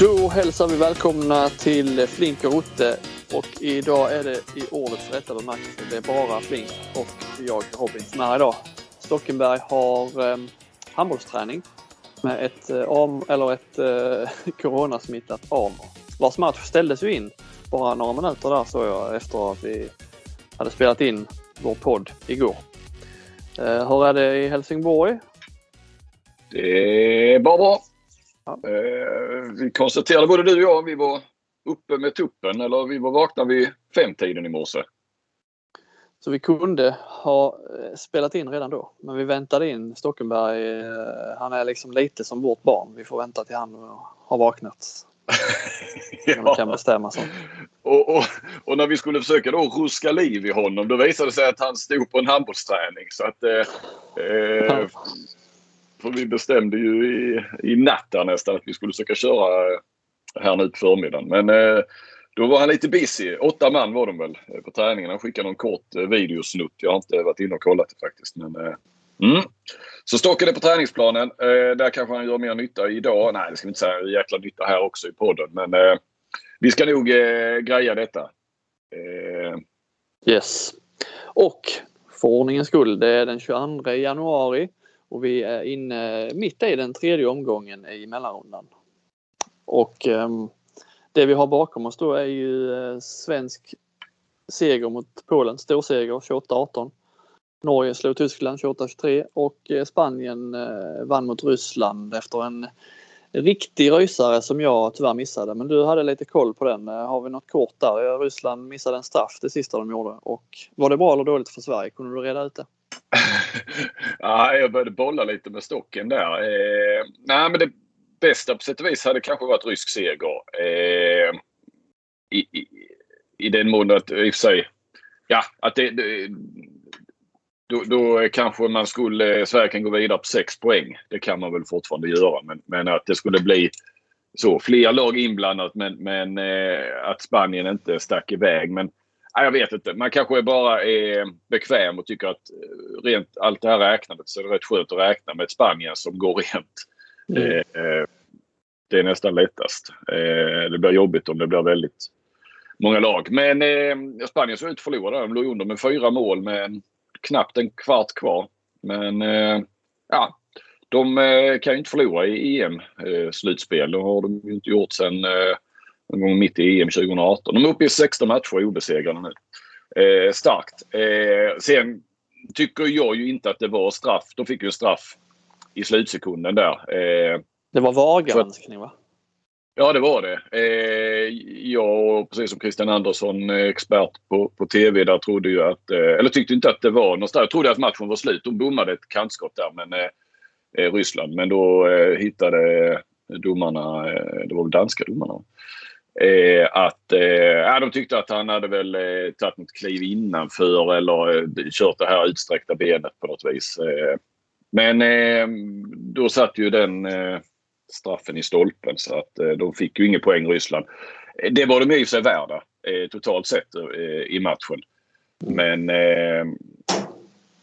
Då hälsar vi välkomna till Flink och Rotte och idag är det i ordets rätta bemärkelse. Det är bara Flink och jag Robin som är här idag. Stockenberg har eh, handbollsträning med ett, eh, om, eller ett eh, coronasmittat Amor vars match ställdes ju in bara några minuter där såg jag efter att vi hade spelat in vår podd igår. Eh, hur är det i Helsingborg? Det är bara bra. Ja. Eh, vi konstaterade både du och jag, vi var uppe med tuppen eller vi var vakna vid femtiden i morse. Så vi kunde ha eh, spelat in redan då. Men vi väntade in Stockenberg. Eh, han är liksom lite som vårt barn. Vi får vänta till han har vaknat. ja. Man kan bestämma sånt. Och, och, och, när vi skulle försöka då ruska liv i honom då visade det sig att han stod på en handbollsträning. Så att, eh, eh, för vi bestämde ju i, i natt där nästan att vi skulle försöka köra här nu på förmiddagen. Men eh, då var han lite busy. Åtta man var de väl eh, på träningen. Han skickade någon kort eh, videosnutt. Jag har inte varit inne och kollat det faktiskt. Men, eh, mm. Så Stocken är på träningsplanen. Eh, där kanske han gör mer nytta idag. Nej, det ska vi inte säga. Jäkla nytta här också i podden. Men eh, vi ska nog eh, greja detta. Eh. Yes. Och för ordningens skull, det är den 22 januari och vi är inne mitt i den tredje omgången i mellanrundan. Och um, det vi har bakom oss då är ju uh, svensk seger mot Polen, storseger 28-18. Norge slog Tyskland 28-23 och uh, Spanien uh, vann mot Ryssland efter en riktig rysare som jag tyvärr missade. Men du hade lite koll på den. Har vi något kort där? Ryssland missade en straff det sista de gjorde. Och var det bra eller dåligt för Sverige? Kunde du reda ut det? ja, jag började bolla lite med stocken där. Eh, nej, men det bästa på sätt och vis hade kanske varit rysk seger. Eh, i, i, I den mån att, i och för sig, ja, att det, det då, då, kanske man skulle, Sverige kan gå vidare på sex poäng. Det kan man väl fortfarande göra. Men, men att det skulle bli så, fler lag inblandat men, men eh, att Spanien inte stack iväg. Men jag vet inte. Man kanske bara är bekväm och tycker att eh, rent allt det här räknandet så är det rätt skönt att räkna med ett Spanien som går rent. Mm. Eh, det är nästan lättast. Eh, det blir jobbigt om det blir väldigt många lag. Men eh, Spanien såg ut att förlora. De låg under med fyra mål med knappt en kvart kvar. Men eh, ja, de eh, kan ju inte förlora i EM-slutspel. Det har de ju inte gjort sedan någon gång mitt i EM 2018. De är uppe i 16 matcher obesegrade nu. Eh, starkt. Eh, sen tycker jag ju inte att det var straff. De fick ju straff i slutsekunden där. Eh, det var VAR-granskning va? Ja, det var det. Eh, jag, precis som Christian Andersson, eh, expert på, på TV, där trodde ju att, eh, eller tyckte inte att det var någonstans. Jag trodde att matchen var slut. De bommade ett kantskott där, men eh, eh Ryssland. Men då eh, hittade domarna, det var väl danska domarna, Eh, att eh, de tyckte att han hade väl eh, tagit något kliv innanför eller eh, kört det här utsträckta benet på något vis. Eh, men eh, då satt ju den eh, straffen i stolpen så att eh, de fick ju ingen poäng Ryssland. Eh, det var de i och för sig värda eh, totalt sett eh, i matchen. Men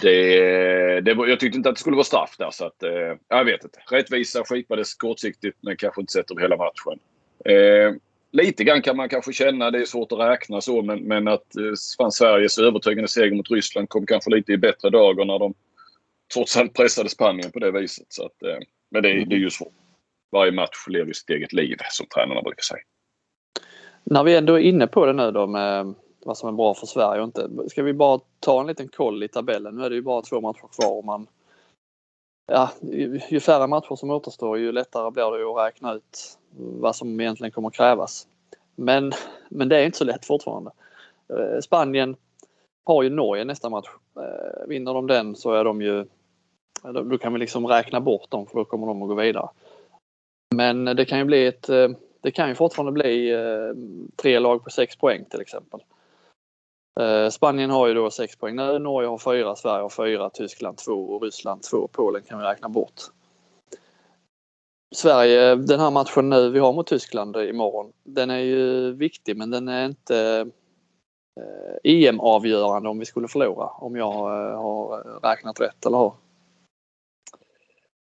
det, det var, jag tyckte inte att det skulle vara straff där så att jag vet inte. Rättvisa skipades kortsiktigt men kanske inte sett över hela matchen lite grann kan man kanske känna, det är svårt att räkna så, men, men att eh, Sveriges övertygande seger mot Ryssland kom kanske lite i bättre dagar när de trots allt pressade Spanien på det viset. Så att, eh, men det, det är ju svårt. Varje match lever sitt eget liv, som tränarna brukar säga. När vi ändå är inne på det nu då med vad som är bra för Sverige och inte. Ska vi bara ta en liten koll i tabellen? Nu är det ju bara två matcher kvar och man ja, ju färre matcher som återstår ju lättare blir det att räkna ut vad som egentligen kommer krävas. Men, men det är inte så lätt fortfarande. Eh, Spanien har ju Norge nästa match. Eh, vinner de den så är de ju då kan vi liksom räkna bort dem för då kommer de att gå vidare. Men det kan ju bli ett eh, det kan ju fortfarande bli tre lag på sex poäng till exempel. Spanien har ju då sex poäng nu, Norge har fyra, Sverige har fyra, Tyskland två och Ryssland två. Polen kan vi räkna bort. Sverige, den här matchen nu vi har mot Tyskland imorgon, den är ju viktig men den är inte eh, EM-avgörande om vi skulle förlora om jag eh, har räknat rätt, eller hur?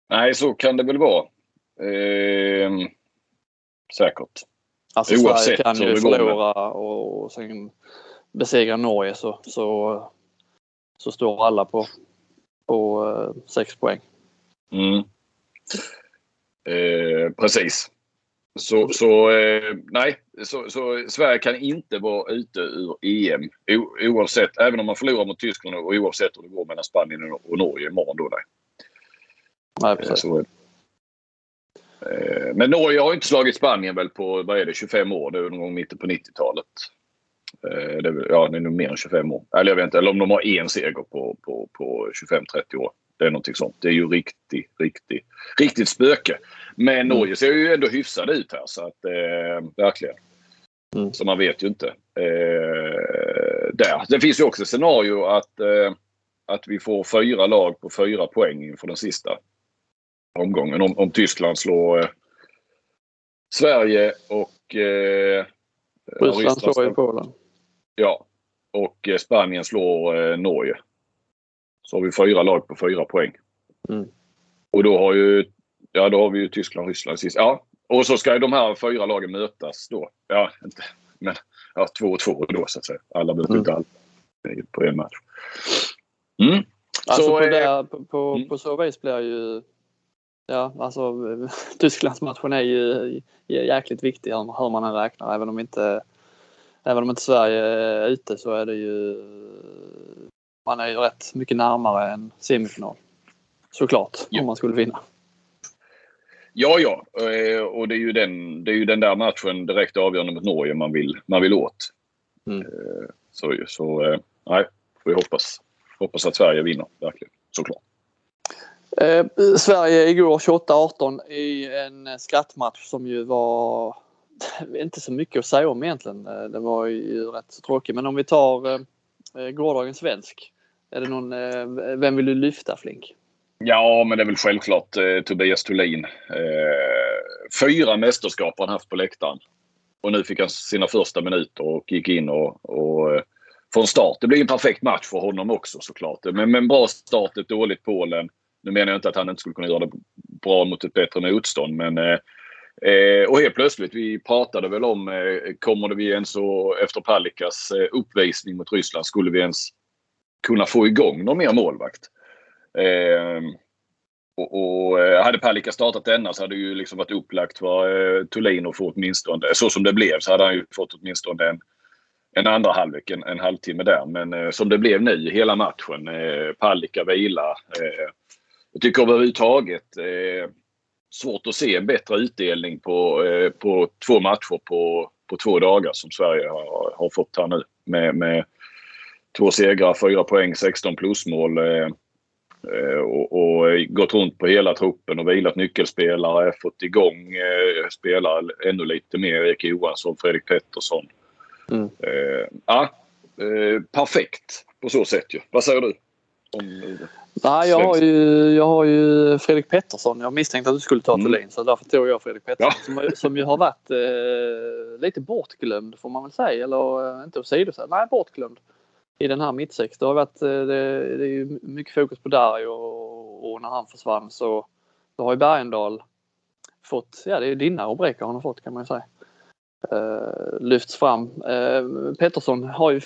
Nej, så kan det väl vara. Eh, säkert. Alltså Oavsett Sverige kan ju förlora och sen besegra Norge så, så, så står alla på, på eh, sex poäng. Mm. Eh, precis. Så, så eh, nej, så, så Sverige kan inte vara ute ur EM o, oavsett, även om man förlorar mot Tyskland och oavsett hur det går mellan Spanien och, Norge imorgon. Då, nej. Nej, Eh, precis. Så, eh, men Norge har inte slagit Spanien väl på vad är det, 25 år. Det är någon gång mitten på 90-talet. Eh, det är, ja, det är nog mer än 25 år. Eller jag vet inte, eller om de har en seger på, på, på 25-30 år. Det är någonting sånt. Det är ju riktigt, riktigt, riktigt spöke. Men Norge ser ju ändå hyfsade ut här så att eh, verkligen. Mm. Så man vet ju inte. Eh, där. Det finns ju också scenario att, eh, att vi får fyra lag på fyra poäng inför den sista omgången. Om, om Tyskland slår eh, Sverige och eh, Ryssland slår ju slår- Polen. Ja. Och eh, Spanien slår eh, Norge. Så har vi fyra lag på fyra poäng. Mm. Och då har ju Ja, då har vi ju Tyskland och Ryssland sist. Ja, och så ska ju de här fyra lagen mötas då. Ja, inte, men ja, två och två då så att säga. Alla möter Mm. inte alla på en match. Mm. Alltså Så, på, eh, på, på, mm. på så vis blir ju Ja, alltså Tysklandsmatchen är ju jäkligt viktig hur man än räknar. Även om inte Även om inte Sverige är ute så är det ju Man är ju rätt mycket närmare en semifinal. Såklart, Ja. om man skulle vinna. Ja, ja. Eh, Och det är, ju den, det är ju den där matchen direkt avgörande mot Norge man vill, man vill åt. Mm. Eh, Så, så eh, nej, får vi hoppas, hoppas att Sverige vinner. Verkligen. Såklart. Eh, Sverige igår 28-18 i en skrattmatch som ju var inte så mycket att säga om egentligen. Det var ju rätt så tråkigt. Men om vi tar eh, gårdagens svensk. Är det någon, eh, vem vill du lyfta Flink? Ja, men det är väl självklart eh, Tobias Thulin. Eh, fyra mästerskap har han haft på läktaren. Och nu fick han sina första minuter och gick in och, och eh, från start. Det blir en perfekt match för honom också såklart. Men men bra start, ett dåligt Polen. Nu menar jag inte att han inte skulle kunna göra det bra mot ett bättre motstånd, men eh, eh och helt plötsligt, vi pratade väl om, eh, kommer det vi ens och, efter Palikas eh, uppvisning mot Ryssland, skulle vi ens kunna få igång någon mer målvakt? Eh, och, och eh, hade Palicka startat denna så hade det ju liksom varit upplagt för eh, Thulin att få åtminstone, så som det blev så hade han ju fått åtminstone en, en andra halvlek, en, en halvtimme där. Men eh, som det blev nu, hela matchen, eh, Palicka vila. Eh, jag tycker överhuvudtaget eh, svårt att se en bättre utdelning på, eh, på två matcher på, på två dagar som Sverige har, har fått här nu. Med, med två segrar, fyra poäng, 16 plusmål. Eh, eh, och, och gått runt på hela truppen och vilat nyckelspelare. Fått igång eh, spelare ännu lite mer. Erik Johansson, Fredrik Pettersson. Mm. Eh, ja, eh, perfekt på så sätt ju. Vad säger du? Om, Nej, jag har, ju, jag har ju Fredrik Pettersson. Jag misstänkte att du skulle ta Mm. Thulin så därför tog jag Fredrik Pettersson. Ja. Som, som ju har varit eh, lite bortglömd får man väl säga. Eller eh, inte åsidosatt. Nej, bortglömd. I den här mittsex. Det har varit eh, det, det är ju mycket fokus på Darj och, och när han försvann så, då har ju Bergendahl fått, ja det är ju dina rubriker han har fått kan man ju säga. Uh, lyfts fram. Uh, Pettersson har ju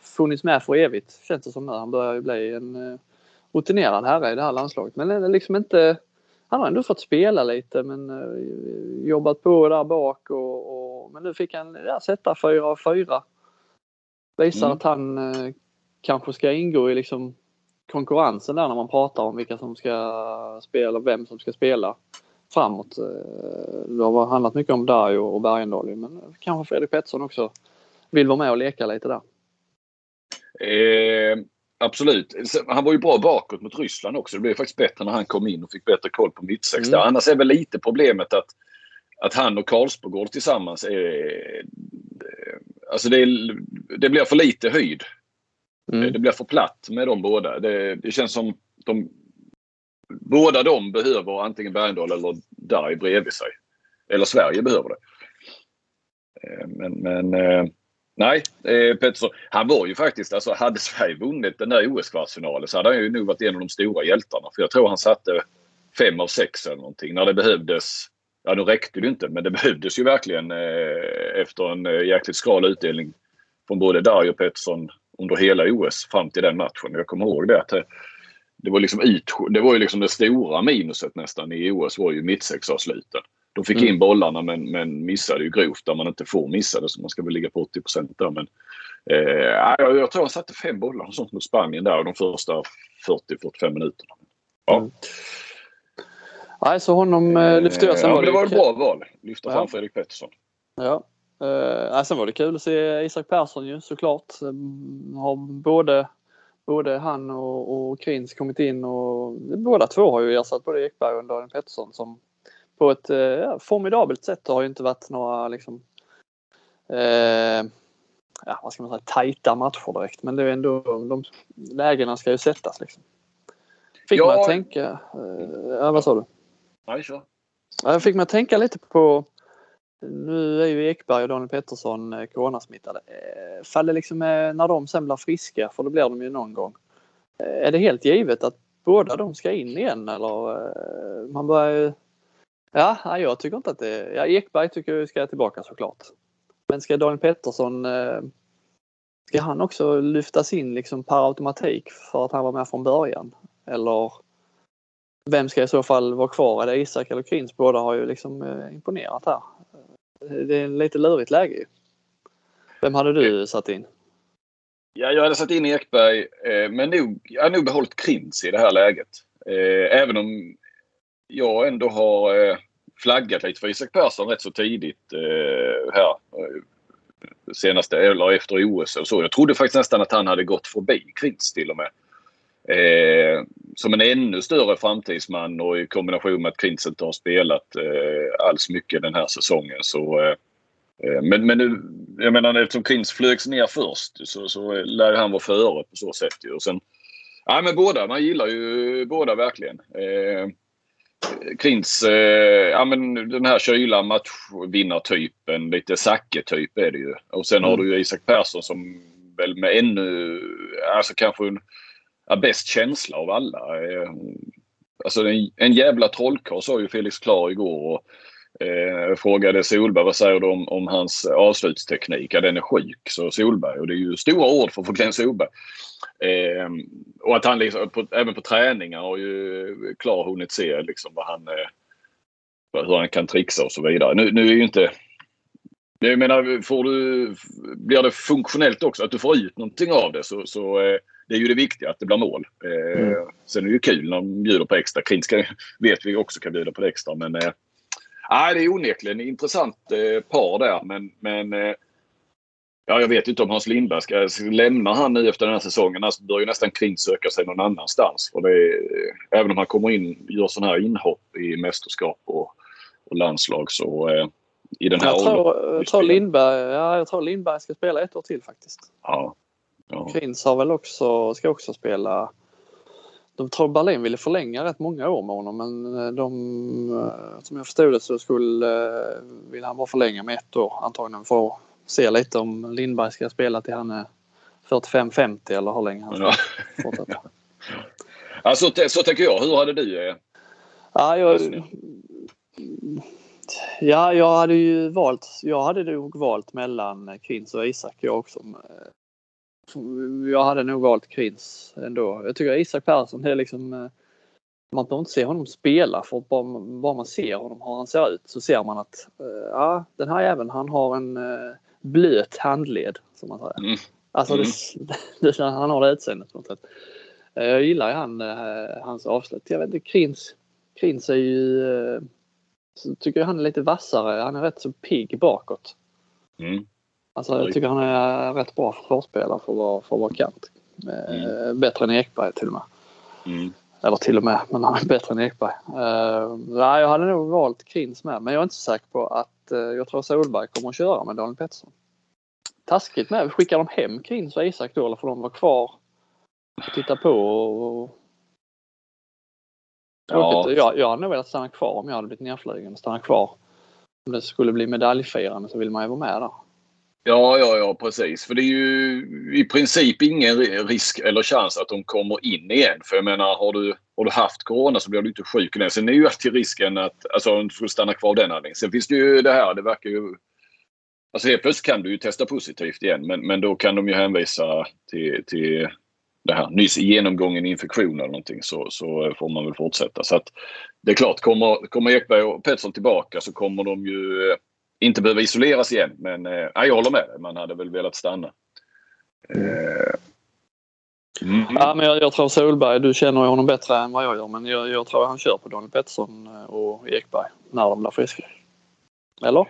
funnits med för evigt känns det som nu. Han börjar ju bli en uh, rutinerad herre i det här landslaget. Men det är liksom inte... Han har ändå fått spela lite men uh, jobbat på där bak och, och men nu fick han ja, sätta fyra av fyra. Visar Mm. att han eh, kanske ska ingå i liksom konkurrensen där när man pratar om vilka som ska spela, vem som ska spela framåt. Eh, Det har handlat mycket om Dario och Bergendahl men kanske Fredrik Pettersson också vill vara med och leka lite där. Eh, absolut. Han var ju bra bakåt mot Ryssland också. Det blev faktiskt bättre när han kom in och fick bättre koll på mittsex Mm. Annars är väl lite problemet att, att han och Karlsbogård tillsammans är... eh, Alltså det, är, det blir för lite höjd. Mm. Det blir för platt med de båda. Det, det känns som de... Båda de behöver antingen Bergendahl eller Darj bredvid sig. Eller Sverige behöver det. Eh, Men, men eh, nej, eh, Pettersson. Han var ju faktiskt, alltså hade Sverige vunnit den där OS-kvartsfinalen så hade han ju nog varit en av de stora hjältarna. För jag tror han satte fem av sex eller någonting när det behövdes Ja, nu räckte det inte, men det behövdes ju verkligen efter en jäkligt skral utdelning från både Dario och Pettersson under hela OS fram till den matchen. Jag kommer ihåg det. Att det, var liksom ut, det var ju liksom det stora minuset nästan i OS var ju mittsexavsluten. De fick mm. in bollarna men, men missade ju grovt där man inte får missa det så man ska väl ligga på 80 där. Men, eh, jag, jag tror han satte fem bollar och sånt mot Spanien där de första 40-45 minuterna. Ja. Mm. Nej, så honom eh, lyfte jag. Sen ja, var det, var ett bra val. Lyfta fram Fredrik Pettersson. Ja. Eh, sen var det kul att se Isak Persson ju såklart. Har både, både han och, och Krins kommit in och båda två har ju ersatt både Ekberg och Daniel Pettersson som på ett eh, formidabelt sätt. Har ju inte varit några liksom eh, ja, vad ska man säga, tajta matcher direkt. Men det är ändå, de lägena ska ju sättas liksom. Fick ja. man att tänka, eh, ja vad sa du? Nej, kör. Jag fick mig att tänka lite på nu är ju Ekberg och Daniel Pettersson eh, coronasmittade. Eh, faller liksom eh, när de sen blir friska, för det blir de ju någon gång. Är det helt givet att båda de ska in igen eller? Man börjar Ja, jag tycker inte att det... Ja, Ekberg tycker jag ska tillbaka såklart. Men ska Daniel Pettersson... Ska han också lyftas in liksom per automatik för att han var med från början? Eller vem ska i så fall vara kvar? Är det Isak eller Krins? Båda har ju liksom imponerat här. Det är en lite lurigt läge ju. Vem hade du satt in? Ja, jag hade satt in Ekberg, eh, men nog, jag har nog behållit Krins i det här läget. Eh, även om jag ändå har flaggat lite för Isak Persson rätt så tidigt här. Senaste, eller efter OS och så. Jag trodde faktiskt nästan att han hade gått förbi Krins till och med. Eh, som en ännu större framtidsman och i kombination med att Krintz inte har spelat eh, alls mycket den här säsongen så eh, eh men, men nu, jag menar eftersom Krintz flögs ner först så, så lär han vara före på så sätt. Ju. Och sen, ja, men båda, man gillar ju båda verkligen. Eh, Krintz, eh, ja men den här kyla matchvinnartypen, lite Zacke-typ är det ju. Och sen mm. har du ju Isak Persson som väl med ännu, alltså kanske en ja, bäst känsla av alla. Eh, alltså en, en jävla trollkarl sa ju Felix Klar igår. Och, eh, frågade Solberg vad säger du om, om hans avslutsteknik? Ja, den är sjuk, så Solberg. Och det är ju stora ord för, för Glenn Solberg. Eh, och att han liksom, på, även på träningar har ju Klar hunnit se liksom vad han, eh, hur han kan trixa och så vidare. Nu, nu är ju inte jag menar, får du, blir det funktionellt också, att du får ut någonting av det så, så eh, det är ju det viktiga, att det blir mål. Eh, mm. Sen är det ju kul när de bjuder på extra. Krinska vet vi också kan bjuda på det extra. Men eh, det är onekligen ett intressant eh, par där. Men, men eh, ja, jag vet inte om Hans Lindberg ska... Lämnar han nu efter den här säsongen? Alltså bör ju nästan Kring söka sig någon annanstans. För det, även om han kommer in gör sådana här inhopp i mästerskap och, och landslag så eh, i den här jag tror, jag tror Lindberg, ja, jag tror Lindberg ska spela ett år till faktiskt. Ja, Ja. Krins har väl också, ska också spela de tror Berlin ville förlänga rätt många år med honom men eh, de, eh, som jag förstod det så skulle, eh, vill han bara förlänga med ett år antagligen för att se lite om Lindberg ska spela till han är 45-50 eller hur länge han ska ja. fortsätta. ja, så, så tänker jag. Hur hade du ja, jag, ja, jag hade ju valt, jag hade nog valt mellan Krins och Isak jag också jag hade nog valt Krins ändå. Jag tycker Isak Persson det är liksom eh, man behöver inte se honom spela för bara, bara man ser honom hur han ser ut så ser man att eh, ja, den här jäveln han har en uh, blöt handled som man säger. Mm. Alltså mm. Det, det, han har det utseendet på något sätt. Jag gillar ju han, hans avslut. Jag vet inte, Krins, Krins är ju så tycker jag han är lite vassare. Han är rätt så pigg bakåt. Mm. Alltså, jag tycker han är rätt bra försvarsspelare för att vara, för att vara kant. Mm. Bättre än Ekberg till och med. Mm. Eller till och med, men han är bättre än Ekberg. Uh, nej, jag hade nog valt Krins med, men jag är inte så säker på att uh, jag tror Solberg kommer att köra med Daniel Pettersson. Taskigt med. Skickar de hem Krins och Isak då eller får de vara kvar och titta på? Och... Ja. Jag, jag hade nog velat stanna kvar om jag hade blivit nedflugen. Stanna kvar. Om det skulle bli medaljfirande så vill man ju vara med där. Ja, ja, ja precis. För det är ju i princip ingen risk eller chans att de kommer in igen. För jag menar, har du, har du haft corona så blir du inte sjuk igen. Sen är ju alltid risken att alltså, du får stanna kvar den anledningen. Sen finns det ju det här, det verkar ju... Alltså helt plötsligt kan du ju testa positivt igen men, men då kan de ju hänvisa till, till det här nyss genomgången infektion eller någonting så, så får man väl fortsätta. Så att det är klart, kommer, kommer Ekberg och Pettersson tillbaka så kommer de ju inte behöva isoleras igen. Men eh, jag håller med dig, man hade väl velat stanna. Eh, mm. Ja, men jag, jag, tror Solberg, du känner honom bättre än vad jag gör, men jag, jag tror han kör på Daniel Pettersson eh, och Ekberg när de blir friska. Eller?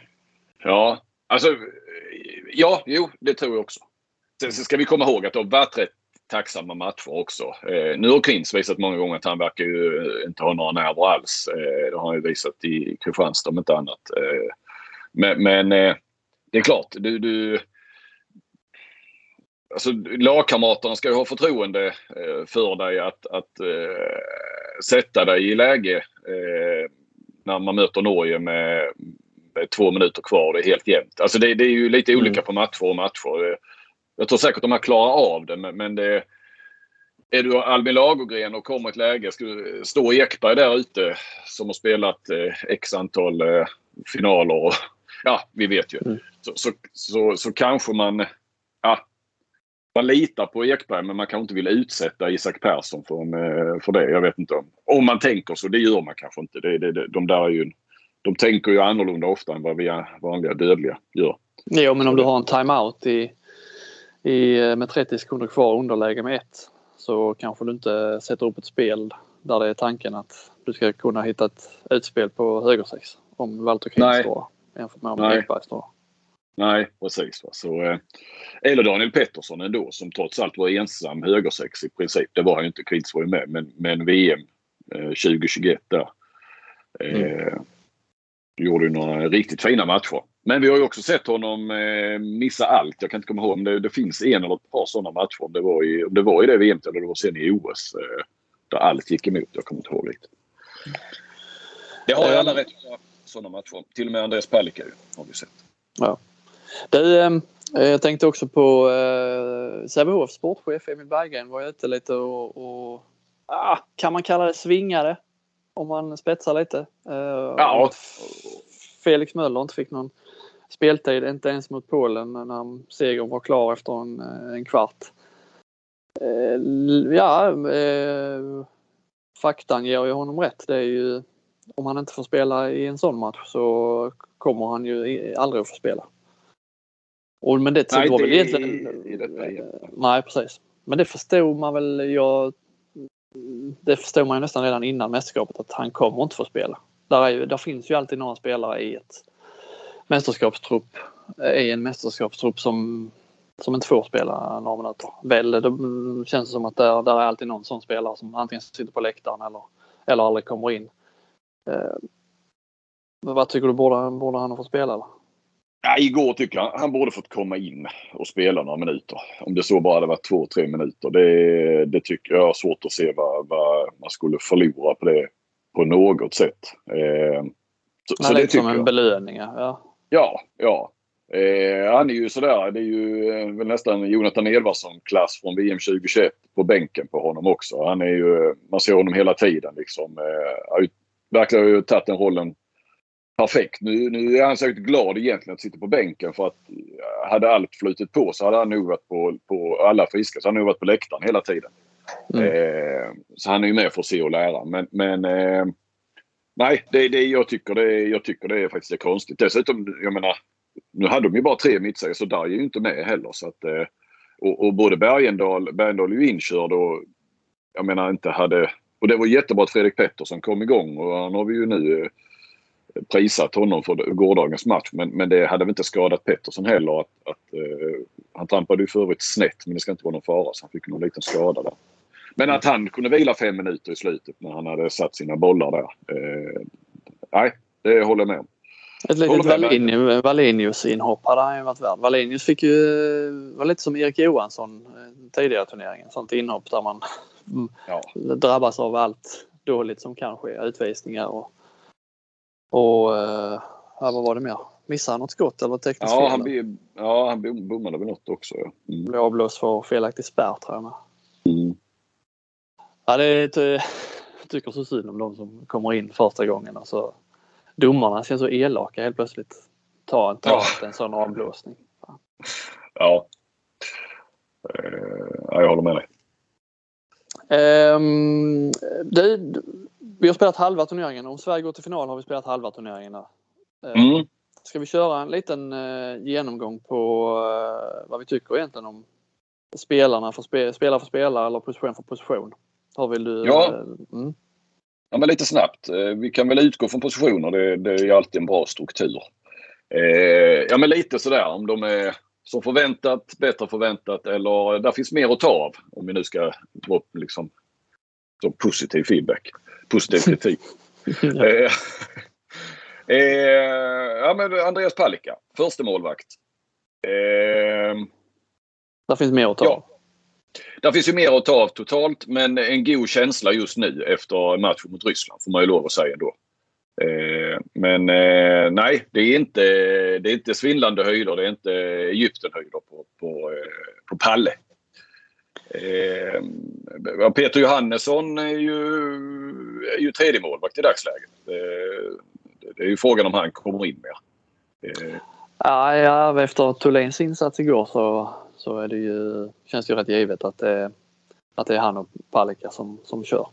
Ja, alltså ja, jo, det tror jag också. Sen ska vi komma ihåg att det har varit rätt tacksamma matcher också. Eh, nu har Krins visat många gånger att han verkar ju inte ha några nerver alls. Eh, det har han ju visat i Kristianstad om inte annat. Eh, men, men eh, det är klart, du, du Alltså, lagkamraterna ska ju ha förtroende eh, för dig att, att sätta dig i läge när man möter Norge med, med, två minuter kvar. Det är helt jämnt. Alltså det, det är ju lite olika mm. på matcher och matcher. Jag tror säkert de här klarar av det men, men det, är du Albin Lagergren och kommer ett läge, ska stå Ekberg där ute som har spelat eh, x antal eh, finaler. Och, ja, vi vet ju. Mm. Så, så, så, så, kanske man, ja, man litar på Ekberg men man kanske inte vill utsätta Isak Persson för, eh, för det. Jag vet inte om, om man tänker så. Det gör man kanske inte. Det, det, de där är ju, de tänker ju annorlunda ofta än vad vi vanliga dödliga gör. Jo, men om du har en timeout i i, eh, med 30 sekunder kvar underläge med ett så kanske du inte sätter upp ett spel där det är tanken att du ska kunna hitta ett utspel på högersex om Walter King står jämfört med om Ekberg står. Nej, precis. Va? Så, eh, eller Daniel Pettersson ändå som trots allt var ensam högersex i princip. Det var han ju inte. Kritz var ju med. Men, men VM eh, 2021 där. Eh, mm. Gjorde ju några riktigt fina matcher. Men vi har ju också sett honom eh, missa allt. Jag kan inte komma ihåg om det, det finns en eller ett par sådana matcher. Om det var i, om det, var i det VM eller det var sen i OS. Eh, där allt gick emot. Jag kommer inte ihåg riktigt. Det har ju alla rätt sådana matcher. Till och med Andreas Palicka har vi sett. Ja. Du, eh, jag tänkte också på eh, Sävehof sportchef Emil Berggren var ute lite och, och ah, kan man kalla det svingare? Om man spetsar lite. Eh, ja. Felix Möller inte fick någon speltid, inte ens mot Polen när segern var klar efter en, eh, en kvart. Eh, ja, eh, faktan ger ju honom rätt. Det är ju, om han inte får spela i en sån match så kommer han ju aldrig att få spela. Och, men det nej, var väl egentligen... I detta, nej, precis. Men det förstod man väl. Jag, det förstod man ju nästan redan innan mästerskapet att han kommer inte få spela. Där, är ju, där finns ju alltid några spelare i ett mästerskapstrupp är en mästerskapstrupp som, som inte får spela några minuter. Väl, det känns som att där, där är alltid någon sån spelare som antingen sitter på läktaren eller, eller aldrig kommer in. Eh, vad tycker du, borde, borde han ha fått spela? Eller? Ja, igår tycker jag han borde fått komma in och spela några minuter. Om det så bara hade varit två, tre minuter. Det, det tycker jag är svårt att se vad, vad man skulle förlora på det på något sätt. Eh, så, så det som en jag. belöning, ja. Ja, ja. Eh, han är ju sådär, det är ju eh, väl nästan Jonathan Edvardsson-klass från VM 2021 på bänken på honom också. Han är ju, man ser honom hela tiden liksom. Eh, har ju, ju tagit den rollen perfekt. Nu, nu är han säkert glad egentligen att sitta på bänken för att hade allt flutit på så hade han nog varit på, på alla friska så han nog varit på läktaren hela tiden. Mm. Eh, så han är ju med för att se och lära. Men, men eh, Nej, det, det, jag, tycker det, jag tycker det är faktiskt är konstigt. Dessutom, jag menar, nu hade de ju bara tre mittsägare så Darj är ju inte med heller. Så att, eh, och, och både Bergendahl, Bergendahl är ju inkörd och jag menar inte hade... Och det var jättebra att Fredrik Pettersson kom igång och han har vi ju nu eh, prisat honom för gårdagens match. Men, men det hade väl inte skadat Pettersson heller. Att, att uh, han trampade ju för övrigt snett men det ska inte vara någon fara så han fick någon liten skada där. Men att han kunde vila fem minuter i slutet när han hade satt sina bollar där. Uh, nej, det håller jag med om. Ett litet Wallenius-inhopp hade han ju varit värd. Wallenius fick ju, var lite som Erik Johansson eh, tidigare turneringen. Sånt inhopp där man ja. drabbas av allt dåligt som kan ske. Utvisningar och, och eh, ja, vad var det mer? Missade han något skott eller tekniskt Ja, fel? han, be- ja, han bom- bommade väl något också. Ja. Mm. Blev avblåst för felaktig spärr tror jag. med. Mm. Ja, det är eh, jag tycker så synd om de som kommer in första gången. Alltså, domarna känns så elaka helt plötsligt. Ta, ta Ja. en sån avblåsning. Ja. Eh, ja, jag håller med dig. Ehm, det, vi har spelat halva turneringen. Om Sverige går till final har vi spelat halva turneringen. där. Ehm, Mm. Ska vi köra en liten eh, genomgång på eh, vad vi tycker egentligen om spelarna för spe, spelare för spelare eller position för position? Har vill du? Ja. eh, Mm. Ja, men lite snabbt. Eh, Vi kan väl utgå från positioner. Det, det är ju alltid en bra struktur. Eh, ja, men lite sådär om de är som förväntat, bättre förväntat eller där finns mer att ta av. Om vi nu ska vara liksom så positiv feedback. Positiv kritik. Eh, eh, ja, men Andreas Palicka, första målvakt. Eh, Där finns mer att ta. Ja där finns ju mer att ta av totalt men en god känsla just nu efter matchen mot Ryssland får man ju lov att säga ändå. Eh, men eh, nej, det är, inte, det är inte svindlande höjder. Det är inte Egypten-höjder på, på, eh, på Palle. Eh, Peter Johannesson är ju, är ju tredje målvakt i dagsläget. Eh, det, är ju frågan om han kommer in mer. Eh, Ja, ja, efter Thulins insats igår så, så är det ju, känns det ju rätt givet att det, att det är han och Palicka som, som kör.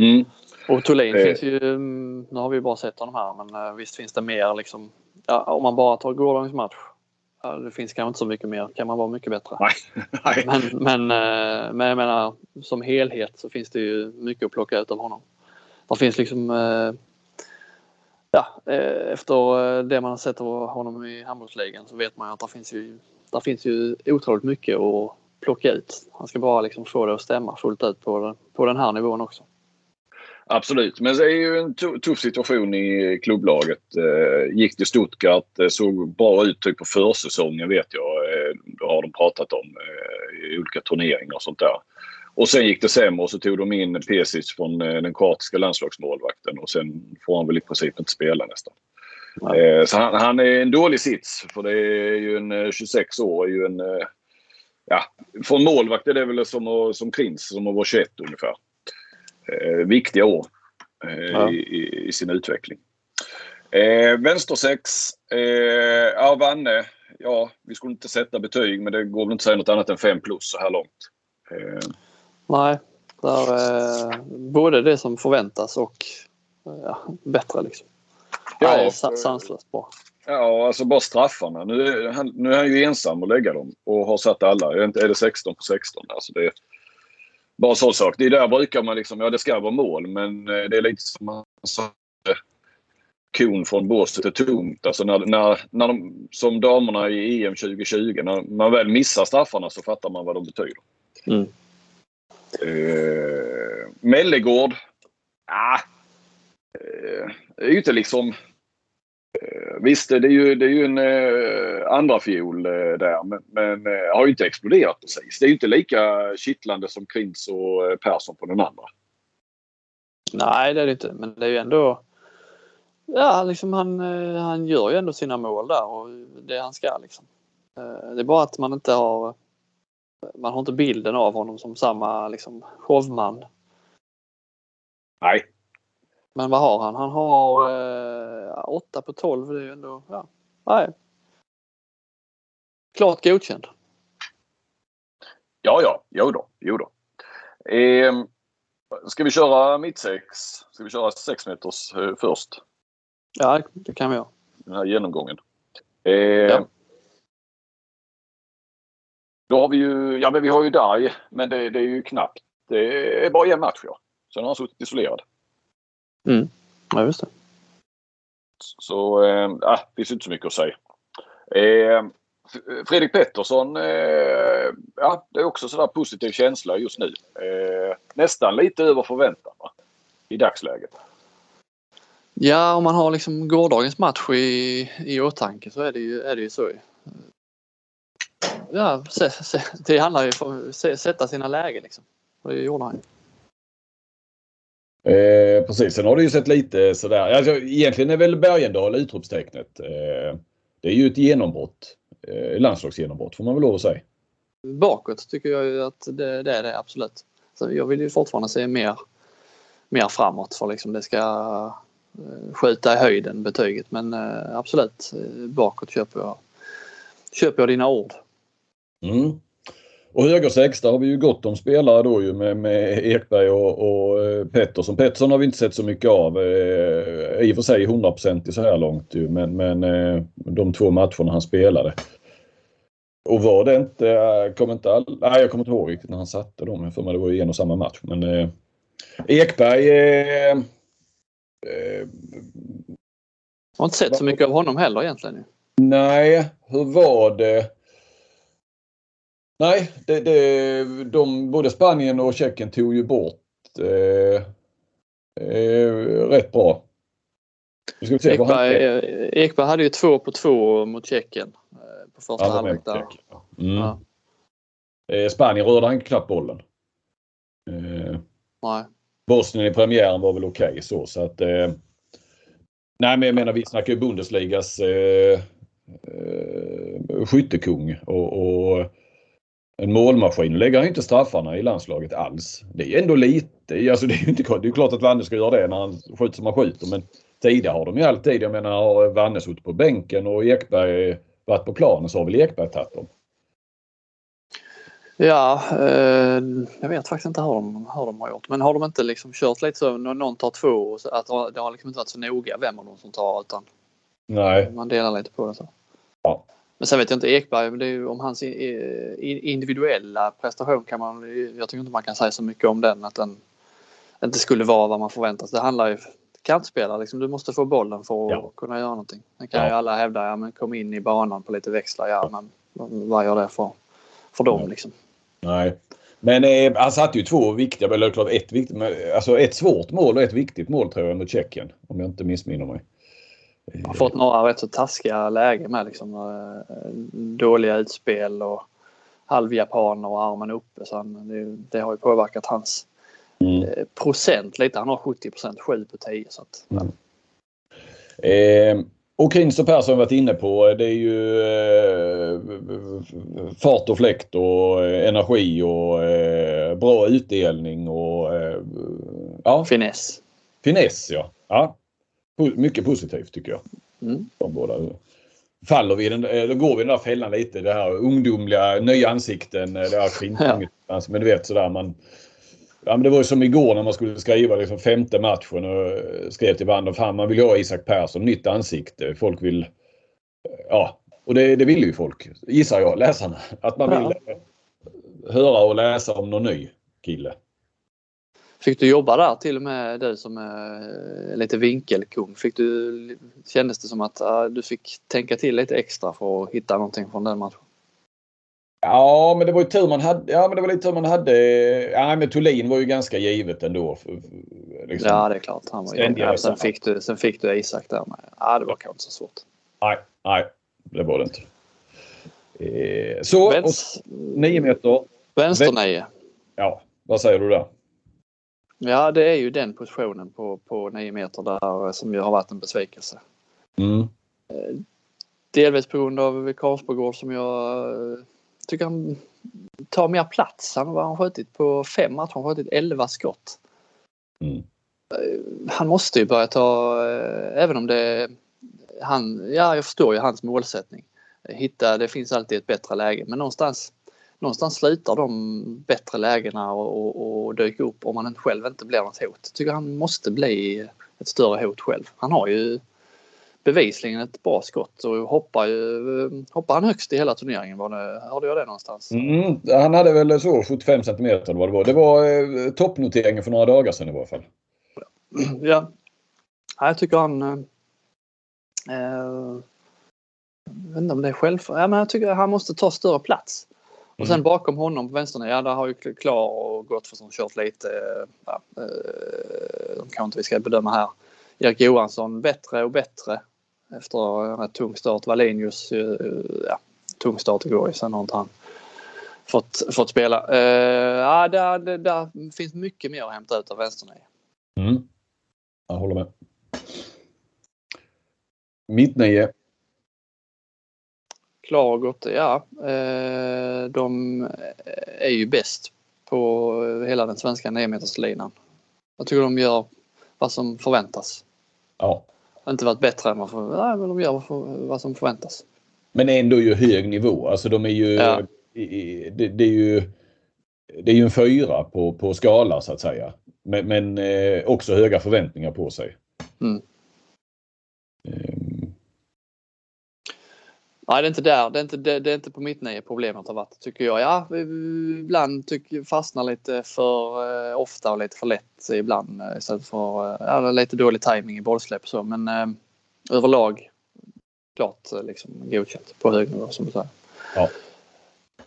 mm. Och Thulin Eh. finns ju, nu har vi bara sett honom här men eh, visst finns det mer liksom. Ja, om man bara tar gårdagens match. Ja, det finns kanske inte så mycket mer, kan man vara mycket bättre. Nej. Nej. Men, men, eh, men jag menar som helhet så finns det ju mycket att plocka ut av honom. Det finns liksom Ja, efter det man har sett av honom i handbollsligan så vet man ju att det finns ju, där finns ju otroligt mycket att plocka ut. Han ska bara liksom få det att stämma fullt ut på den, på den här nivån också. Absolut, men det är ju en tuff situation i klubblaget. Eh, gick till Stuttgart, eh, såg bra ut typ på försäsongen vet jag. Eh, det har de pratat om eh, i olika turneringar och sånt där. Och sen gick det sämre och så tog de in Pesic från den kroatiska landslagsmålvakten och sen får han väl i princip inte spela nästan. Eh, så han, han är en dålig sits för det är ju en eh, 26 år. Är ju en, eh, ja, för en målvakt är det väl som, att- som Krins som att vara 21 ungefär. Eh, viktiga år eh, Ja. i, i, sin utveckling. Eh, vänstersex. Eh, ja, Vanne. Ja, vi skulle inte sätta betyg men det går väl inte att säga något annat än 5 plus så här långt. Eh, Nej, där, eh, både det som förväntas och eh, ja, bättre liksom. Ja, Nej, för- sa- sanslöst bra. Ja, alltså bara straffarna. Nu är, han, nu är han ju ensam att lägga dem och har satt alla. Vet inte, är det 16 på 16? Alltså det är bara så sak. Det är där brukar man liksom, ja det ska vara mål men eh, det är lite som man sa. eh, Kon från båset är tomt. Alltså när, när, när de, som damerna i EM 2020, när man väl missar straffarna så fattar man vad de betyder. Mm. Eh, Mellegård. Ah, eh, är ju inte liksom... Visst, det är ju, det är ju en eh, andra fiol eh, där men, men eh, har ju inte exploderat precis. Det är ju inte lika kittlande som Krins och eh, Persson på den andra. Nej, det är det inte. Men det är ju ändå... Ja, liksom han, eh, han gör ju ändå sina mål där och det han ska liksom. Eh, Det är bara att man inte har... Man har inte bilden av honom som samma liksom showman. Nej, Men vad har han? Han har eh, 8 på 12. Det är ju ändå... Ja, nej. Klart godkänd. ja, ja, jo då, jo då. Eh, ska vi köra mittsex? Ska vi köra 6 meters eh, först? Ja, det kan vi göra. den här genomgången. Eh, Då har vi ju, ja men vi har ju Darj, men det, det är ju knappt. Det är bara en match ja. Sen har han suttit isolerad. Ja, just det. Så ah, det finns inte så mycket att säga. F- Fredrik Pettersson, eh, ja det är också sådär positiv känsla just nu. Eh, nästan lite över förväntan va? i dagsläget. Ja, om man har liksom gårdagens match i, i åtanke så är det ju, är det ju så. Ja, se, se, det handlar ju om att sätta sina lägen liksom. Och det gjorde han ju. Eh, precis, sen har det ju sett lite sådär. Alltså, egentligen är väl Bergendahl utropstecknet. Eh, det är ju ett genombrott. Eh, landslagsgenombrott får man väl lov att säga. Bakåt tycker jag ju att det, det är det absolut. Så jag vill ju fortfarande se mer, mer framåt för liksom det ska eh, skjuta i höjden betyget. Men eh, absolut, eh, bakåt köper jag, köper jag dina ord. Mm. Och högersex, där har vi ju gott om spelare då ju med, med Ekberg och, och eh, Pettersson. Pettersson har vi inte sett så mycket av. Eh, I och för sig 100% så här långt ju, men, men eh, de två matcherna han spelade. Och var det inte, jag kommer inte all, nej jag kommer inte ihåg riktigt när han satte dem. För mig det var ju en och samma match. Men eh, Ekberg eh, eh, jag har inte sett så mycket av honom heller egentligen. Nej, hur var det? Nej, det, det, de, både Spanien och Tjeckien tog ju bort eh, eh, rätt bra. Ekberg, eh, Ekberg hade ju två på två mot Tjeckien eh, på första halvlek. Mm. Ja. Eh, Spanien rörde han knappt bollen. Eh, nej. Bosnien i premiären var väl okej okay, så så att eh, Nej men jag menar vi snackar ju Bundesligas eh, eh, skyttekung och, och en målmaskin lägger han inte straffarna i landslaget alls. Det är ändå lite. Alltså det är ju inte det är klart att Vanne ska göra det när han skjuter som han skjuter men tidigare har de ju alltid, jag menar har Vanne suttit på bänken och Ekberg varit på planen så har väl Ekberg tagit dem. Ja, eh, jag vet faktiskt inte hur de, hur de har gjort. Men har de inte liksom kört lite så när någon tar två, så att det har liksom inte varit så noga vem av dem som tar utan Nej. man delar lite på det så. Ja. Men sen vet jag inte Ekberg, men det är ju om hans individuella prestation kan man, jag tycker inte man kan säga så mycket om den att den inte skulle vara vad man förväntar sig. Det handlar ju kantspelare, liksom, du måste få bollen för att ja. kunna göra någonting. Det kan ja. ju alla hävda, ja men kom in i banan på lite växlar, ja men vad gör det för, för dem liksom? Nej. Men eh, han satte ju två viktiga, eller klart ett viktigt, alltså ett svårt mål och ett viktigt mål tror jag mot Tjeckien. Om jag inte missminner mig. Jag har fått några rätt så taskiga lägen med liksom. Eh, dåliga utspel och halvjapaner och armen uppe. Så han, det, det, har ju påverkat hans mm. Eh, procent lite. Han har 70 procent, 7 på 10. Så att, mm. eh, och Krins och Persson varit inne på det är ju eh, fart och fläkt och eh, energi och eh, bra utdelning och eh, ja. Finess. Finess ja. ja mycket positivt tycker jag. Mm. De båda. Faller vi den, då går vi den där fällan lite. Det här ungdomliga, nya ansikten. Det här ja. Men du vet sådär man. Ja, men det var ju som igår när man skulle skriva liksom femte matchen och skrev till bandet. Fan man vill ha Isak Persson, nytt ansikte. Folk vill... Ja, och det, det vill ju folk. Gissar jag, läsarna. Att man vill ja. höra och läsa om någon ny kille. Fick du jobba där till och med du som är lite vinkelkung? Fick du, kändes det som att uh, du fick tänka till lite extra för att hitta någonting från den matchen? Ja, men det var ju tur man hade. Ja, men det var lite tur man hade. Ja, men Thulin var ju ganska givet ändå. Liksom. Ja, det är klart. Han var ju, ja, sen, fick du, sen fick du Isak där med. Ja, det var kanske inte så svårt. Nej, nej, det var det inte. Eh, så, Vänst... nio meter. Vänster Ja, vad säger du där? Ja, det är ju den positionen på, på 9 meter där som ju har varit en besvikelse. Mm. Eh, delvis på grund av Karlsbogård som jag eh, tycker han tar mer plats. Han har skjutit på fem matcher, han har skjutit 11 skott. Mm. Eh, han måste ju börja ta, även om det han, ja jag förstår ju hans målsättning. Hitta, det finns alltid ett bättre läge men någonstans någonstans slutar de bättre lägena och, och, och dyka upp om man själv inte blir något hot. Jag tycker han måste bli ett större hot själv. Han har ju bevisligen ett bra skott och hoppar, ju, hoppar han högst i hela turneringen? Var det, hörde jag det någonstans? Mm, han hade väl så 75 centimeter vad det var. Det var eh, toppnoteringen för några dagar sedan i varje fall. Ja, jag tycker han eh, jag vet inte om det är själv... Ja, men jag tycker han måste ta större plats. Och sen mm. bakom honom på vänstern, ja där har ju Klar och Gottfridsson kört lite. Ja, eh, de kanske inte vi ska bedöma här. Erik Johansson bättre och bättre efter en rätt tung start. Wallenius, eh, ja, tung start igår. Sen har inte han fått, fått spela. Uh, ja, där, där, där finns mycket mer att hämta ut av vänstern. Mm. Jag håller med. Mittnio. Klagot, ja. Eh, de är ju bäst på hela den svenska 9 linan. Jag tycker de gör vad som förväntas. Ja. Inte varit bättre än vad, för, nej, men de gör vad som förväntas. Men ändå ju hög nivå. Alltså de är ju... Ja. Det, det, är ju det är ju en fyra på, på skala så att säga. Men, men eh, också höga förväntningar på sig. Mm. Nej, det är inte där. Det är inte, det, det är inte på mitt nio problemet har varit tycker jag. Ja, ibland tycker, fastnar lite för eh, ofta och lite för lätt ibland eh, istället för eh, ja, lite dålig timing i bollsläpp så. Men eh, överlag klart eh, liksom godkänt på hög nivå som du säger. Ja.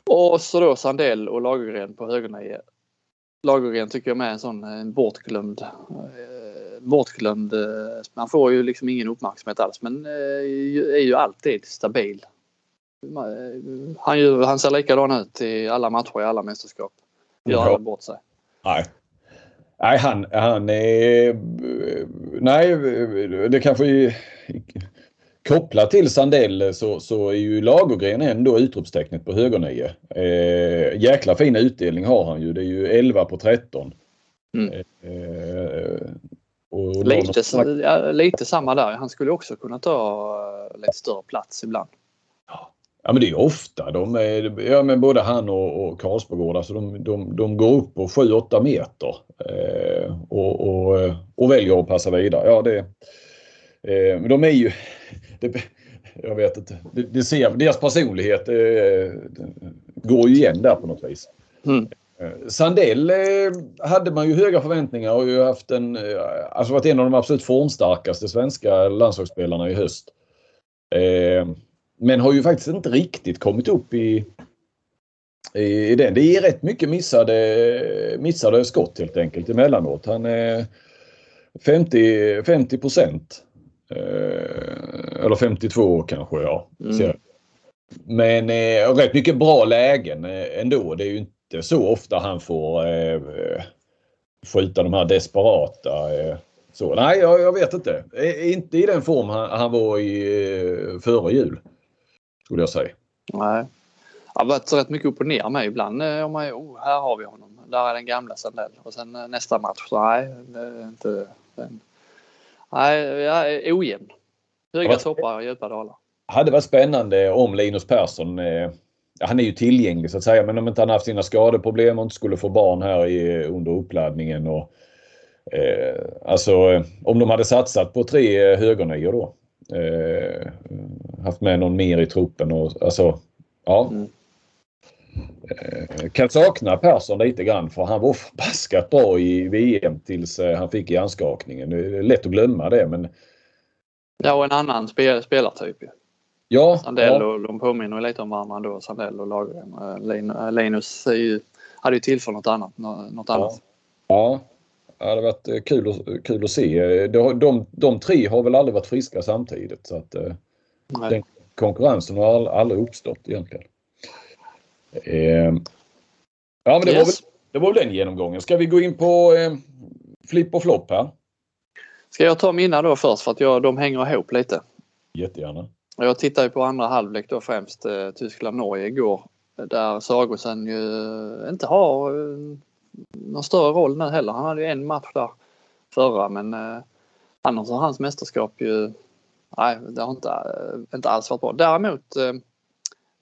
Och så då Sandell och Lagergren på högernio. Lagergren tycker jag med är en sån en bortglömd. Eh, bortglömd. Eh, man får ju liksom ingen uppmärksamhet alls men eh, är ju alltid stabil. Han, ju, han ser likadan ut i alla matcher i alla mästerskap. Gör aldrig bort sig. Nej. Nej, han, han är... Nej, det kanske Kopplat till Sandell så, så är ju Lagergren ändå utropstecknet på högernio. Eh, jäkla fin utdelning har han ju. Det är ju 11 på 13. Mm. Eh, och lite, ja, lite samma där. Han skulle också kunna ta uh, lite större plats ibland. Ja men det är ofta de är, ja men både han och, och Karlsbogård, alltså de, de, de går upp på 7-8 meter eh, och, och, och väljer att passa vidare. Ja det, eh, men de är ju, det, jag vet inte. Det, det ser, deras personlighet eh, går ju igen där på något vis. Mm. Eh, Sandell eh, hade man ju höga förväntningar och ju haft en, eh, alltså varit en av de absolut formstarkaste svenska landslagsspelarna i höst. Men har ju faktiskt inte riktigt kommit upp i, i, i den. Det är rätt mycket missade, missade skott helt enkelt emellanåt. Han är 50, 50 procent eller 52 kanske ja. Mm. Men eh, rätt mycket bra lägen ändå. Det är ju inte så ofta han får eh, skjuta de här desperata. Eh, så. Nej, jag, jag, vet inte. Eh, inte i den form han, han var i eh, före jul. Skulle jag säga. Nej. Det har varit rätt mycket upp och ner med ibland. Om man, oh, här har vi honom. Där är den gamla Sandell. Och sen nästa match så nej, det är inte den Nej, jag är ojämn. Höga toppar och djupa dalar. hade varit spännande om Linus Persson eh, han är ju tillgänglig så att säga men om inte han haft sina skadeproblem och inte skulle få barn här i, under uppladdningen. Och, eh, alltså om de hade satsat på tre högernior då. Eh, haft med någon mer i truppen och alltså ja. Mm. Eh, kan sakna Persson lite grann för han var förbaskat bra i VM tills eh, han fick hjärnskakningen. Det är lätt att glömma det men... Ja och en annan spel, spelartyp. Ja. Sandell ja. och de påminner lite om varandra då. Sandell och Lagergren. Eh, Linus ju, hade ju tillfört något annat. Något annat. Ja. ja. Det hade varit kul, att, kul att se. De, de, de tre har väl aldrig varit friska samtidigt så att den konkurrensen har aldrig uppstått egentligen. Eh, ja, men det, yes. var väl, det var väl den genomgången. Ska vi gå in på eh, flipp och flopp här? Ska jag ta mina då först för att jag, de hänger ihop lite? Jättegärna. Jag tittar ju på andra halvlek då främst eh, Tyskland-Norge igår där Sagosen ju inte har eh, någon större roll nu heller. Han hade ju en match där förra men eh, annars har hans mästerskap ju nej, det har inte, eh, inte alls varit bra. Däremot eh,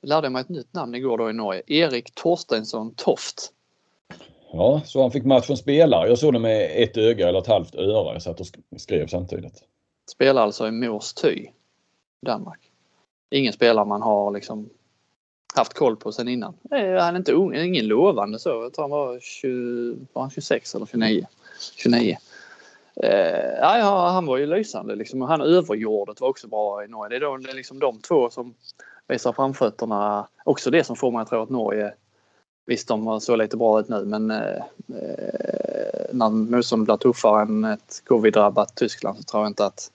lärde jag mig ett nytt namn igår då i Norge. Erik Torstensson Toft. Ja, så han fick matchen spelare. Jag såg det med ett öga eller ett halvt öra. Jag satt och skrev samtidigt. Spelar alltså i Mors Ty, Danmark. Ingen spelare man har liksom haft koll på sen innan. Han är inte ingen lovande så. Jag tror han var, 20, var han 26 eller 29. 29. Eh, ja, han var ju lysande liksom. Han överjordet var också bra i Norge. Det är, då, det är liksom de två som visar framfötterna. Också det som får mig att tro att Norge, visst de såg lite bra ut nu men eh, eh när motståndet blir tuffare än ett covid-drabbat Tyskland så tror jag inte att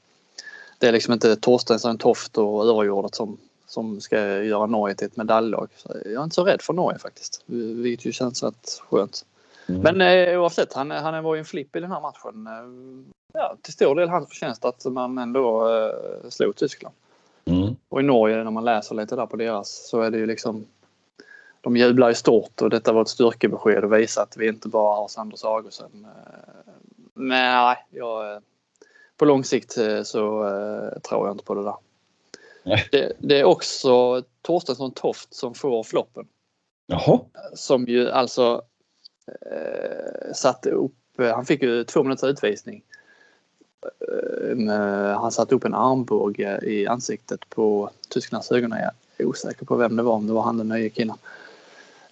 det är liksom inte Torstensson, Toft och Örejordet som, som ska göra Norge till ett medaljlag. Så jag är inte så rädd för Norge faktiskt, vilket ju känns rätt skönt. Mm. Men eh, oavsett, han, han var ju en flipp i den här matchen. Eh, ja, till stor del hans förtjänst att man ändå eh, slog Tyskland. Mm. Och i Norge när man läser lite där på deras så är det ju liksom de jublar ju stort och detta var ett styrkebesked och visa att vi inte bara har Sanders Augustsson. Eh, men nej, jag, eh, på lång sikt eh, så tror jag inte på det där. Det, det, är också Torstensson Toft som får floppen. Jaha. Som ju alltså eh, satte upp, han fick ju två minuters utvisning. Eh, han satte upp en armbåge i ansiktet på tyskarnas ögon. Jag är osäker på vem det var, om det var han den nya killen.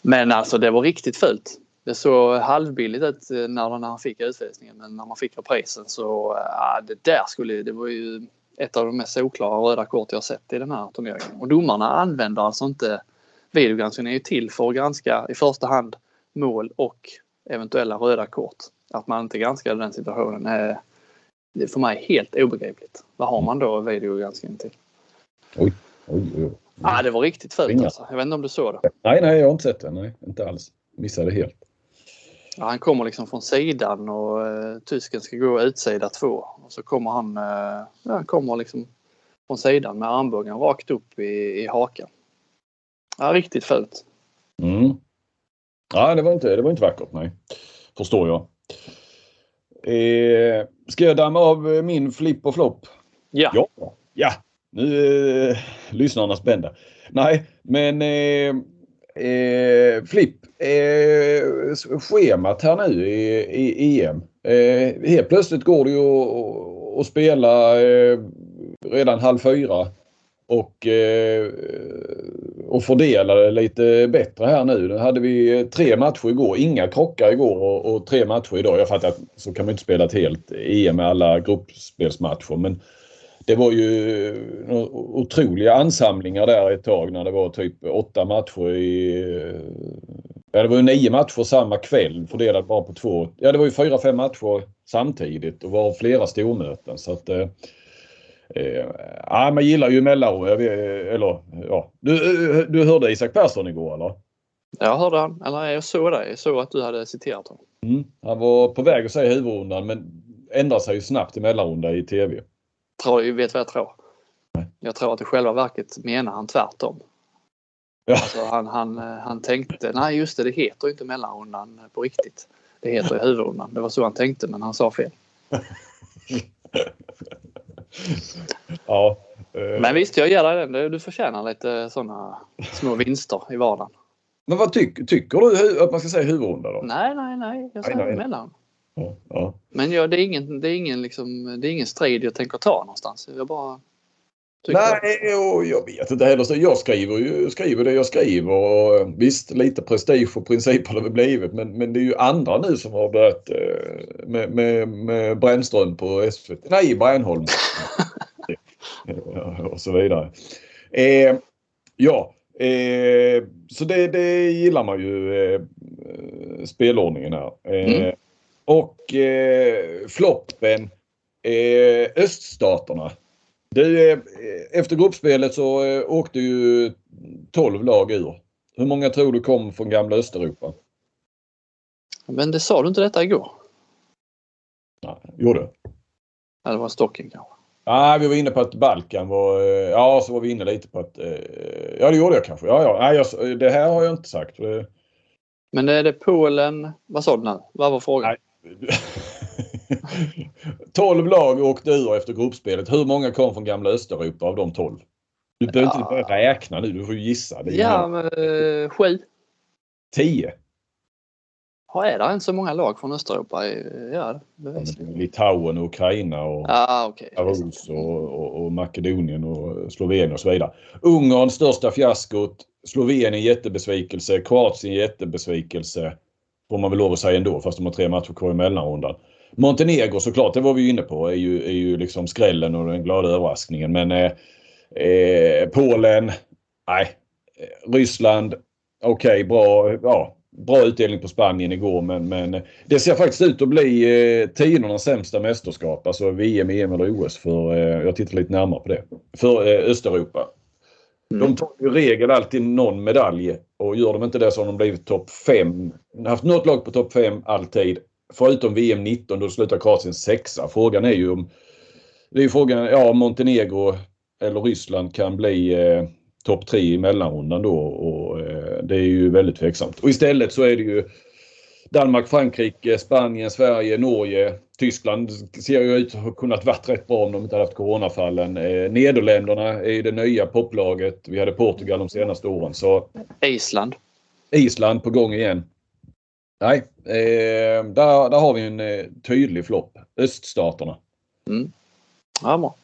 Men alltså det var riktigt fult. Det såg halvbilligt ut eh, när, när han fick utvisningen men när man fick reprisen så ja, det där skulle det var ju ett av de mest solklara röda kort jag sett i den här turneringen. Och domarna använder alltså inte videogranskningen är ju till för att granska i första hand mål och eventuella röda kort. Att man inte granskade den situationen är, det är för mig helt obegripligt. Vad har man då videogranskning till? Oj, oj, oj. Ja, det var riktigt fult alltså. Jag vet inte om du såg det? Nej, nej, jag har inte sett det. Nej, inte alls. Missade helt. Ja, han kommer liksom från sidan och uh, tysken ska gå utsida två. Och så kommer han, ja, han kommer liksom från sidan med armbågen rakt upp i, i hakan. Ja, riktigt fult. Mm. Ja, det var, inte, det var inte vackert, nej. Förstår jag. Eh, ska jag damma av min flipp och flopp? Ja. ja. Ja, nu är eh, lyssnarna spända. Nej, men eh, eh, Flipp, eh, schemat här nu i, i EM. Eh, helt plötsligt går det ju att, spela eh, redan halv fyra och, eh, och fördela det lite bättre här nu. Nu hade vi tre matcher igår, inga krockar igår och, och tre matcher idag. Jag fattar att så kan man inte spela ett helt EM med alla gruppspelsmatcher men det var ju otroliga ansamlingar där ett tag när det var typ åtta matcher i... Ja, det var ju nio matcher samma kväll fördelat bara på två. Ja, det var ju fyra, fem matcher samtidigt och var flera stormöten så att... Eh, eh ja, man gillar ju Mellaro. Eller ja. Du, du hörde Isak Persson igår eller? Jag hörde han. Eller jag såg det. Jag såg att du hade citerat honom. Mm. Han var på väg att säga huvudrundan men ändrade sig ju snabbt i mellanrunda i TV tror, vet vad jag tror? Jag tror att i själva verket menar han tvärtom. Ja. Alltså han, han, han tänkte, nej just det, det heter inte mellanrundan på riktigt. Det heter huvudrundan. Det var så han tänkte men han sa fel. ja. Eh. Men visst, jag ger dig den. Du förtjänar lite sådana små vinster i vardagen. Men vad tyck, tycker du att man ska säga huvudrunda då? Nej, nej, nej. Jag säger mellan. Ja, Men ja, det är ingen, det är ingen, liksom, det är ingen strid jag tänker ta någonstans. Jag bara Nej, jag, jag vet inte heller. Jag skriver ju skriver det jag skriver. Och visst, lite prestige och princip har det blivit. Men, men det är ju andra nu som har börjat eh, med, med, med Brännström på SVT. Nej, Brännholm. och så vidare. Eh, ja, eh, så det, det gillar man ju. Eh, spelordningen här. Eh, mm. Och eh, floppen eh, öststaterna. Du, eh, efter gruppspelet så eh, åkte ju 12 lag ur. Hur många tror du kom från gamla Östeuropa? Men det sa du inte detta igår? Nej, gjorde Ja, det var Stocken kanske. Nej, vi var inne på att Balkan var... Eh, ja, så var vi inne lite på att... Eh, ja, det gjorde jag kanske. Ja, ja. Nej, jag, det här har jag inte sagt. Men är det Polen... Vad sa du nu? Vad var frågan? Nej, 12 lag åkte ur efter gruppspelet. Hur många kom från gamla Östeuropa av de 12? Du behöver ja. inte börja räkna nu, du får gissa. Det ja, men, eh, sju. Tio. Ja, är det inte så många lag från Östeuropa? Ja, Litauen, och Ukraina och ah, okay. Och, och, och, Makedonien och Slovenien och så vidare. Ungern största fiaskot. Slovenien jättebesvikelse. Kroatien jättebesvikelse. Får man väl lov att säga ändå fast de har tre matcher kvar i mellanrundan. Montenegro såklart, det var vi inne på, är ju, är ju liksom skrällen och den glada överraskningen. Men eh, eh, Polen, nej. Ryssland, okej, okay, bra. Ja, bra utdelning på Spanien igår men, men det ser faktiskt ut att bli eh, tidernas sämsta mästerskap. Alltså VM, EM eller OS för, eh, jag tittar lite närmare på det. För eh, Östeuropa. Mm. De tar i regel alltid någon medalj och gör de inte det så har de blivit topp 5. Haft något lag på topp 5 alltid. Förutom VM 19 då slutar Kroatien sexa. Frågan är ju om... Det är ju frågan, ja Montenegro eller Ryssland kan bli eh, topp 3 i mellanrundan då och eh, det är ju väldigt tveksamt. Och istället så är det ju Danmark, Frankrike, Spanien, Sverige, Norge, Tyskland ser ju ut att ha kunnat varit rätt bra om de inte hade haft coronafallen. Eh, Nederländerna är det nya poplaget. Vi hade Portugal de senaste åren. Så... Island. Island på gång igen. Nej, eh, där, där har vi en eh, tydlig flopp. Öststaterna. Mm. Ja, bra.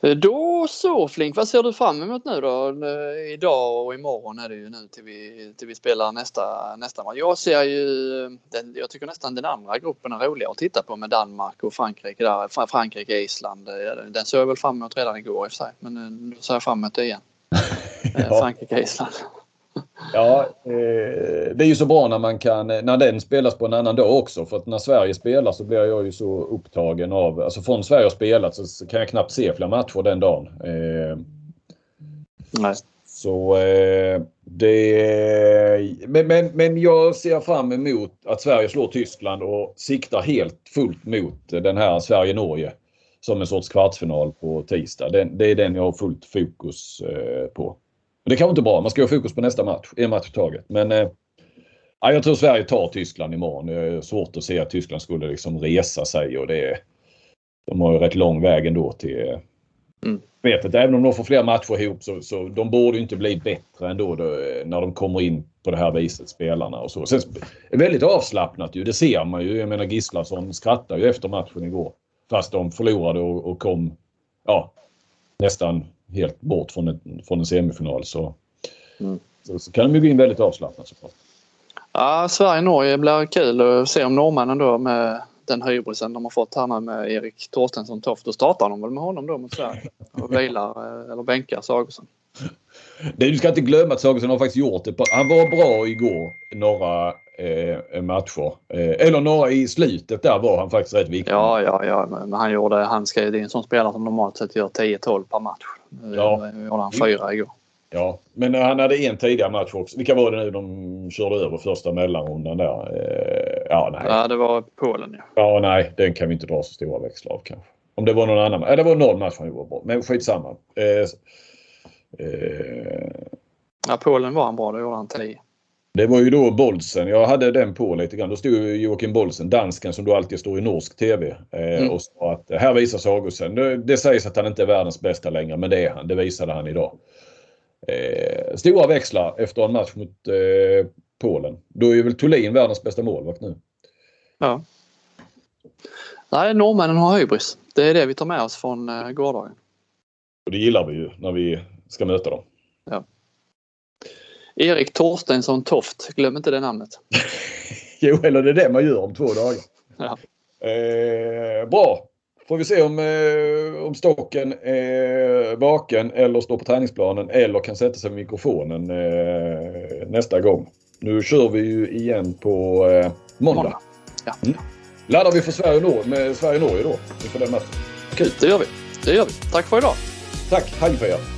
Eh, då så Flink, vad ser du fram emot nu då? Eh, idag och imorgon är det ju nu till vi, till vi spelar nästa, nästa match. Jag ser ju, den, jag tycker nästan den andra gruppen är roligare att titta på med Danmark och Frankrike där. Frankrike, Island. Eh, den såg jag väl fram emot redan igår i och för sig. Men nu ser jag fram emot det igen. ja. Frankrike, Island. Ja, eh, det är ju så bra när man kan, när den spelas på en annan dag också. För att när Sverige spelar så blir jag ju så upptagen av, alltså från Sverige har spelat så kan jag knappt se fler matcher den dagen. Eh, Nej. Så eh, det... Men, men, men jag ser fram emot att Sverige slår Tyskland och siktar helt fullt mot den här Sverige-Norge som en sorts kvartsfinal på tisdag. Den, det är den jag har fullt fokus på. Det kanske inte är bra. Man ska ha fokus på nästa match. En match i taget. Men eh, jag tror Sverige tar Tyskland imorgon. Det är svårt att se att Tyskland skulle liksom resa sig och det De har ju rätt lång väg ändå till mm. vet inte, även om de får fler matcher ihop så, så de borde inte bli bättre ändå då, när de kommer in på det här viset, spelarna och så. Sen, väldigt avslappnat ju, det ser man ju. Jag menar Gislason skrattar ju efter matchen igår. Fast de förlorade och, och kom ja, nästan helt bort från, ett, från en semifinal så, mm. så, så, kan de ju gå in väldigt avslappnat såklart. Ja, Sverige-Norge blir kul att se om norrmännen då med den hybrisen de har fått här nu med Erik Torstensson Toft. Då startar de väl med honom då mot Sverige och vilar eh, eller bänkar Sagosen. du ska inte glömma att Sagosen har faktiskt gjort det. Han var bra igår några eh, matcher. Eh, eller några i slutet där var han faktiskt rätt viktig. Ja, ja, ja. Men han gjorde, han ska, det är en sån spelare som normalt sett gör 10-12 per match. Ja. gjorde han fyra igår. Ja, men han hade en tidigare match också. Vilka var det nu de körde över första mellanrundan där? Eh, ja, nej. Ja, det var Polen ja. Ja, nej, den kan vi inte dra så stora växlar av kanske. Om det var någon annan. Ja, det var någon match han gjorde bra. Men skitsamma. Eh, eh, ja, Polen var han bra. Det gjorde han 10. Det var ju då Bolsen. Jag hade den på lite grann. Då stod Joakim Bolsen, dansken som då alltid står i norsk TV eh, mm. och sa att här visar Sagosen. Det, det sägs att han inte är världens bästa längre men det är han. Det visade han idag. Eh, stora växlar efter en match mot eh, Polen. Då är väl Thulin världens bästa målvakt nu. Ja. Nej, norrmännen har hybris. Det är det vi tar med oss från eh, gårdagen. Och det gillar vi ju när vi ska möta dem. Ja. Erik Torstensson Toft, glöm inte det namnet. jo, eller det är det man gör om två dagar. Ja. Eh, bra. Får vi se om, eh, om Stocken är vaken eller står på träningsplanen eller kan sätta sig vid mikrofonen eh, nästa gång. Nu kör vi ju igen på eh, måndag. måndag. Ja. Mm. Laddar vi för Sverige-Norge med Sverige-Norge då inför den matchen? Kul. Det gör vi. Det gör vi. Tack för idag. Tack. Hej på er.